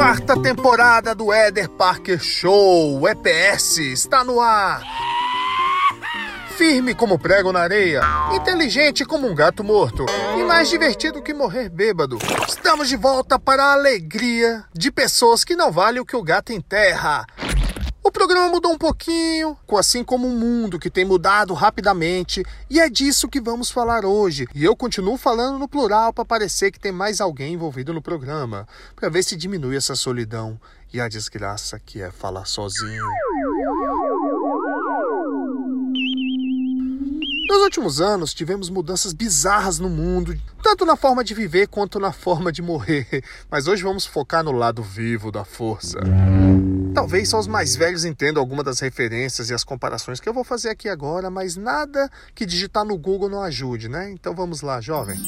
Quarta temporada do Éder Parker Show, EPS, está no ar. Firme como prego na areia, inteligente como um gato morto e mais divertido que morrer bêbado. Estamos de volta para a alegria de pessoas que não valem o que o gato enterra. O programa mudou um pouquinho, assim como o mundo que tem mudado rapidamente, e é disso que vamos falar hoje. E eu continuo falando no plural para parecer que tem mais alguém envolvido no programa, para ver se diminui essa solidão e a desgraça que é falar sozinho. Nos últimos anos, tivemos mudanças bizarras no mundo, tanto na forma de viver quanto na forma de morrer. Mas hoje vamos focar no lado vivo da força. Talvez só os mais velhos entendam alguma das referências e as comparações que eu vou fazer aqui agora, mas nada que digitar no Google não ajude, né? Então vamos lá, jovem.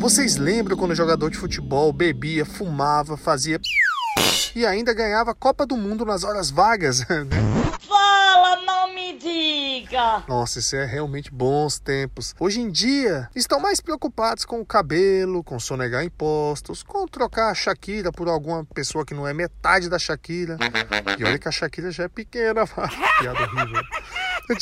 Vocês lembram quando o jogador de futebol bebia, fumava, fazia e ainda ganhava a Copa do Mundo nas horas vagas, né? Nossa, isso é realmente bons tempos. Hoje em dia, estão mais preocupados com o cabelo, com sonegar impostos, com trocar a Shakira por alguma pessoa que não é metade da Shakira. E olha que a Shakira já é pequena, piada horrível.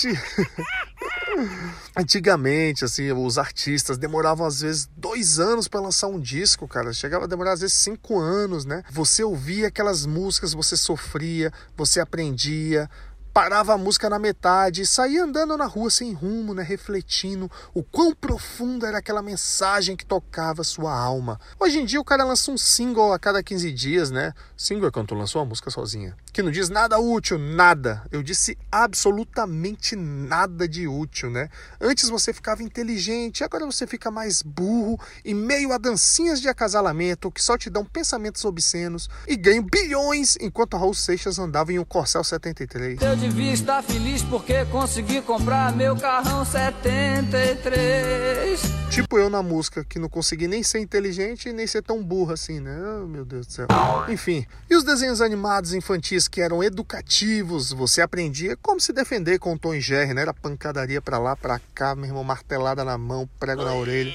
Antigamente, assim, os artistas demoravam às vezes dois anos para lançar um disco, cara. Chegava a demorar às vezes cinco anos, né? Você ouvia aquelas músicas, você sofria, você aprendia, parava a música na metade saía andando na rua sem rumo, né, refletindo o quão profunda era aquela mensagem que tocava sua alma. Hoje em dia o cara lança um single a cada 15 dias, né? Single é quando tu lançou a música sozinha. Que não diz nada útil, nada. Eu disse absolutamente nada de útil, né? Antes você ficava inteligente, agora você fica mais burro e meio a dancinhas de acasalamento que só te dão pensamentos obscenos e ganham bilhões enquanto Raul Seixas andava em um Corcel 73 devia estar feliz porque consegui comprar meu carrão 73. Tipo eu na música, que não consegui nem ser inteligente e nem ser tão burro assim, né? Oh, meu Deus do céu. Enfim, e os desenhos animados infantis que eram educativos, você aprendia como se defender com o Tom e Jerry, né? Era pancadaria pra lá, pra cá, meu irmão, martelada na mão, prego na orelha.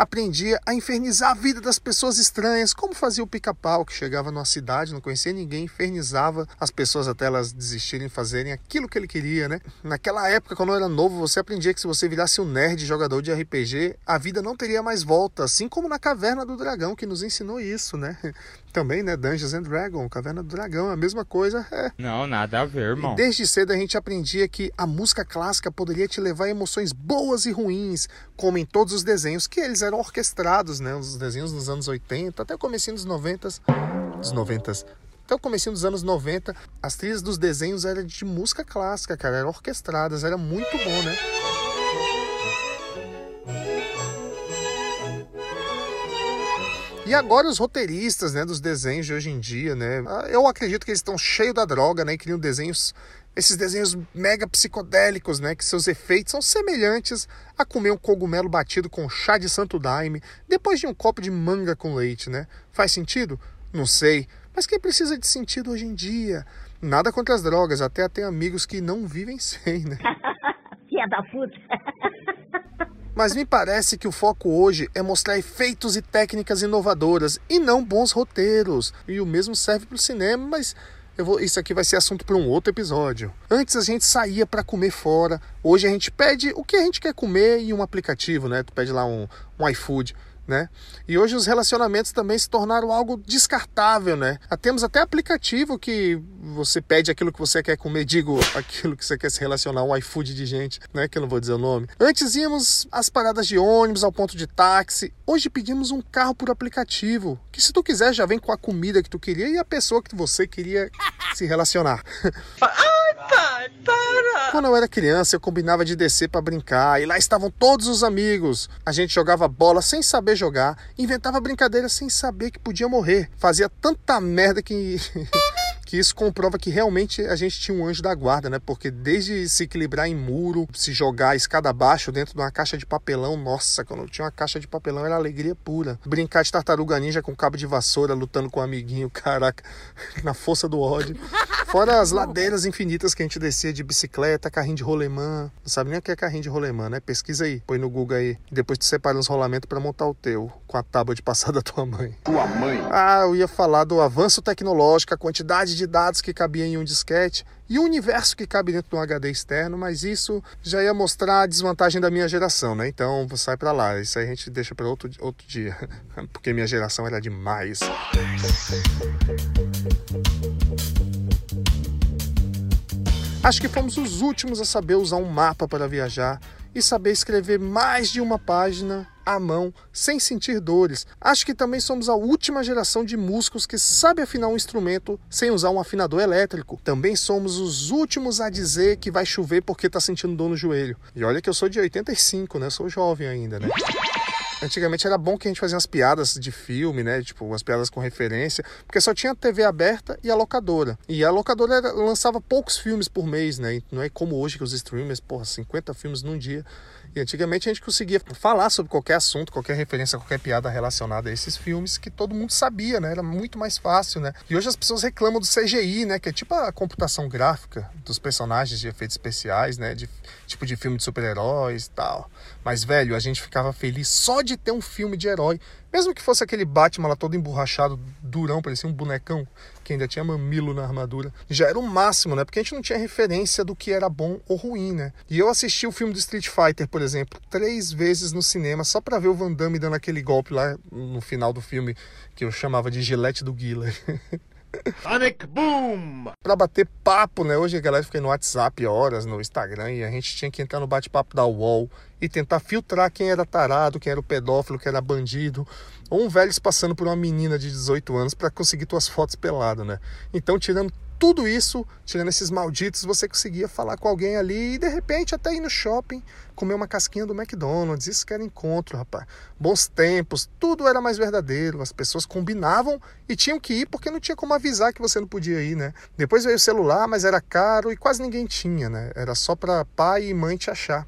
Aprendia a infernizar a vida das pessoas estranhas, como fazia o pica-pau, que chegava numa cidade, não conhecia ninguém, infernizava as pessoas até elas desistirem de fazer fazerem aquilo que ele queria, né? Naquela época, quando eu era novo, você aprendia que se você virasse um nerd jogador de RPG, a vida não teria mais volta, assim como na Caverna do Dragão, que nos ensinou isso, né? Também, né? Dungeons and Dragons, Caverna do Dragão, a mesma coisa. É. Não, nada a ver, irmão. E desde cedo a gente aprendia que a música clássica poderia te levar a emoções boas e ruins, como em todos os desenhos, que eles eram orquestrados, né? Os desenhos nos anos 80, até o comecinho dos 90, dos 90, até o começo dos anos 90, as trilhas dos desenhos eram de música clássica, cara, eram orquestradas, era muito bom, né? E agora os roteiristas, né, dos desenhos de hoje em dia, né? Eu acredito que eles estão cheios da droga, né, e criam desenhos esses desenhos mega psicodélicos, né, que seus efeitos são semelhantes a comer um cogumelo batido com chá de santo daime depois de um copo de manga com leite, né? Faz sentido? Não sei, mas quem precisa de sentido hoje em dia? Nada contra as drogas, até tem amigos que não vivem sem, né? Filha da puta. Mas me parece que o foco hoje é mostrar efeitos e técnicas inovadoras e não bons roteiros. E o mesmo serve para o cinema, mas Vou, isso aqui vai ser assunto para um outro episódio. Antes a gente saía para comer fora, hoje a gente pede o que a gente quer comer em um aplicativo, né? Tu pede lá um, um iFood né? E hoje os relacionamentos também se tornaram algo descartável, né? Ah, temos até aplicativo que você pede aquilo que você quer comer, digo, aquilo que você quer se relacionar, um iFood de gente, né? Que eu não vou dizer o nome. Antes íamos às paradas de ônibus, ao ponto de táxi. Hoje pedimos um carro por aplicativo, que se tu quiser já vem com a comida que tu queria e a pessoa que você queria se relacionar. Ai, pai, para! Quando eu era criança, eu combinava de descer para brincar e lá estavam todos os amigos. A gente jogava bola sem saber jogar, inventava brincadeira sem saber que podia morrer. Fazia tanta merda que que isso comprova que realmente a gente tinha um anjo da guarda, né? Porque desde se equilibrar em muro, se jogar escada abaixo dentro de uma caixa de papelão, nossa, quando tinha uma caixa de papelão era alegria pura. Brincar de tartaruga ninja com cabo de vassoura, lutando com um amiguinho, caraca, na força do ódio. Fora as ladeiras infinitas que a gente descia de bicicleta, carrinho de rolemã. Não sabe nem o que é carrinho de rolemã, né? Pesquisa aí, põe no Google aí. Depois tu separa uns rolamentos para montar o teu, com a tábua de passar da tua mãe. Tua mãe? Ah, eu ia falar do avanço tecnológico, a quantidade de dados que cabia em um disquete e o universo que cabe dentro de um HD externo, mas isso já ia mostrar a desvantagem da minha geração, né? Então, sai para lá. Isso aí a gente deixa para outro, outro dia, porque minha geração era demais. Acho que fomos os últimos a saber usar um mapa para viajar e saber escrever mais de uma página à mão, sem sentir dores. Acho que também somos a última geração de músicos que sabe afinar um instrumento sem usar um afinador elétrico. Também somos os últimos a dizer que vai chover porque está sentindo dor no joelho. E olha que eu sou de 85, né? Sou jovem ainda, né? Antigamente era bom que a gente fazia umas piadas de filme, né? Tipo, umas piadas com referência, porque só tinha TV aberta e a locadora. E a locadora era, lançava poucos filmes por mês, né? Não é como hoje que os streamers, porra, 50 filmes num dia. E antigamente a gente conseguia falar sobre qualquer assunto, qualquer referência, qualquer piada relacionada a esses filmes que todo mundo sabia, né? Era muito mais fácil, né? E hoje as pessoas reclamam do CGI, né? Que é tipo a computação gráfica dos personagens de efeitos especiais, né? De, tipo de filme de super-heróis e tal. Mas, velho, a gente ficava feliz só de ter um filme de herói mesmo que fosse aquele Batman lá todo emborrachado, durão, parecia um bonecão, que ainda tinha mamilo na armadura, já era o máximo, né? Porque a gente não tinha referência do que era bom ou ruim, né? E eu assisti o filme do Street Fighter, por exemplo, três vezes no cinema, só para ver o Van Damme dando aquele golpe lá no final do filme, que eu chamava de gilete do Guiller. Sonic Boom! Pra bater papo, né? Hoje a galera fica no WhatsApp horas, no Instagram, e a gente tinha que entrar no bate-papo da UOL e tentar filtrar quem era tarado, quem era o pedófilo, quem era bandido, ou um velho passando por uma menina de 18 anos para conseguir tuas fotos pelado, né? Então, tirando tudo isso, tirando esses malditos, você conseguia falar com alguém ali e de repente até ir no shopping, comer uma casquinha do McDonald's. Isso que era encontro, rapaz. Bons tempos, tudo era mais verdadeiro. As pessoas combinavam e tinham que ir porque não tinha como avisar que você não podia ir, né? Depois veio o celular, mas era caro e quase ninguém tinha, né? Era só para pai e mãe te achar.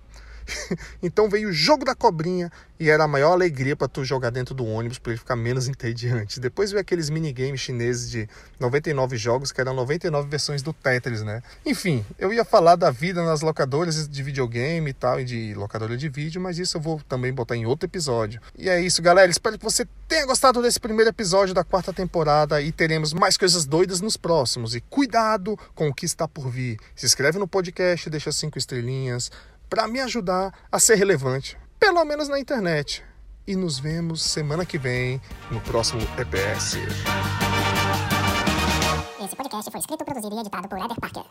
então veio o jogo da cobrinha e era a maior alegria para tu jogar dentro do ônibus para ele ficar menos entediante. Depois veio aqueles minigames chineses de 99 jogos que eram 99 versões do Tetris, né? Enfim, eu ia falar da vida nas locadoras de videogame e tal e de locadora de vídeo, mas isso eu vou também botar em outro episódio. E é isso, galera. Espero que você tenha gostado desse primeiro episódio da quarta temporada e teremos mais coisas doidas nos próximos. E cuidado com o que está por vir. Se inscreve no podcast, deixa cinco estrelinhas para me ajudar a ser relevante, pelo menos na internet. E nos vemos semana que vem no próximo EPS. Esse podcast foi escrito, produzido e editado por Eder Parker.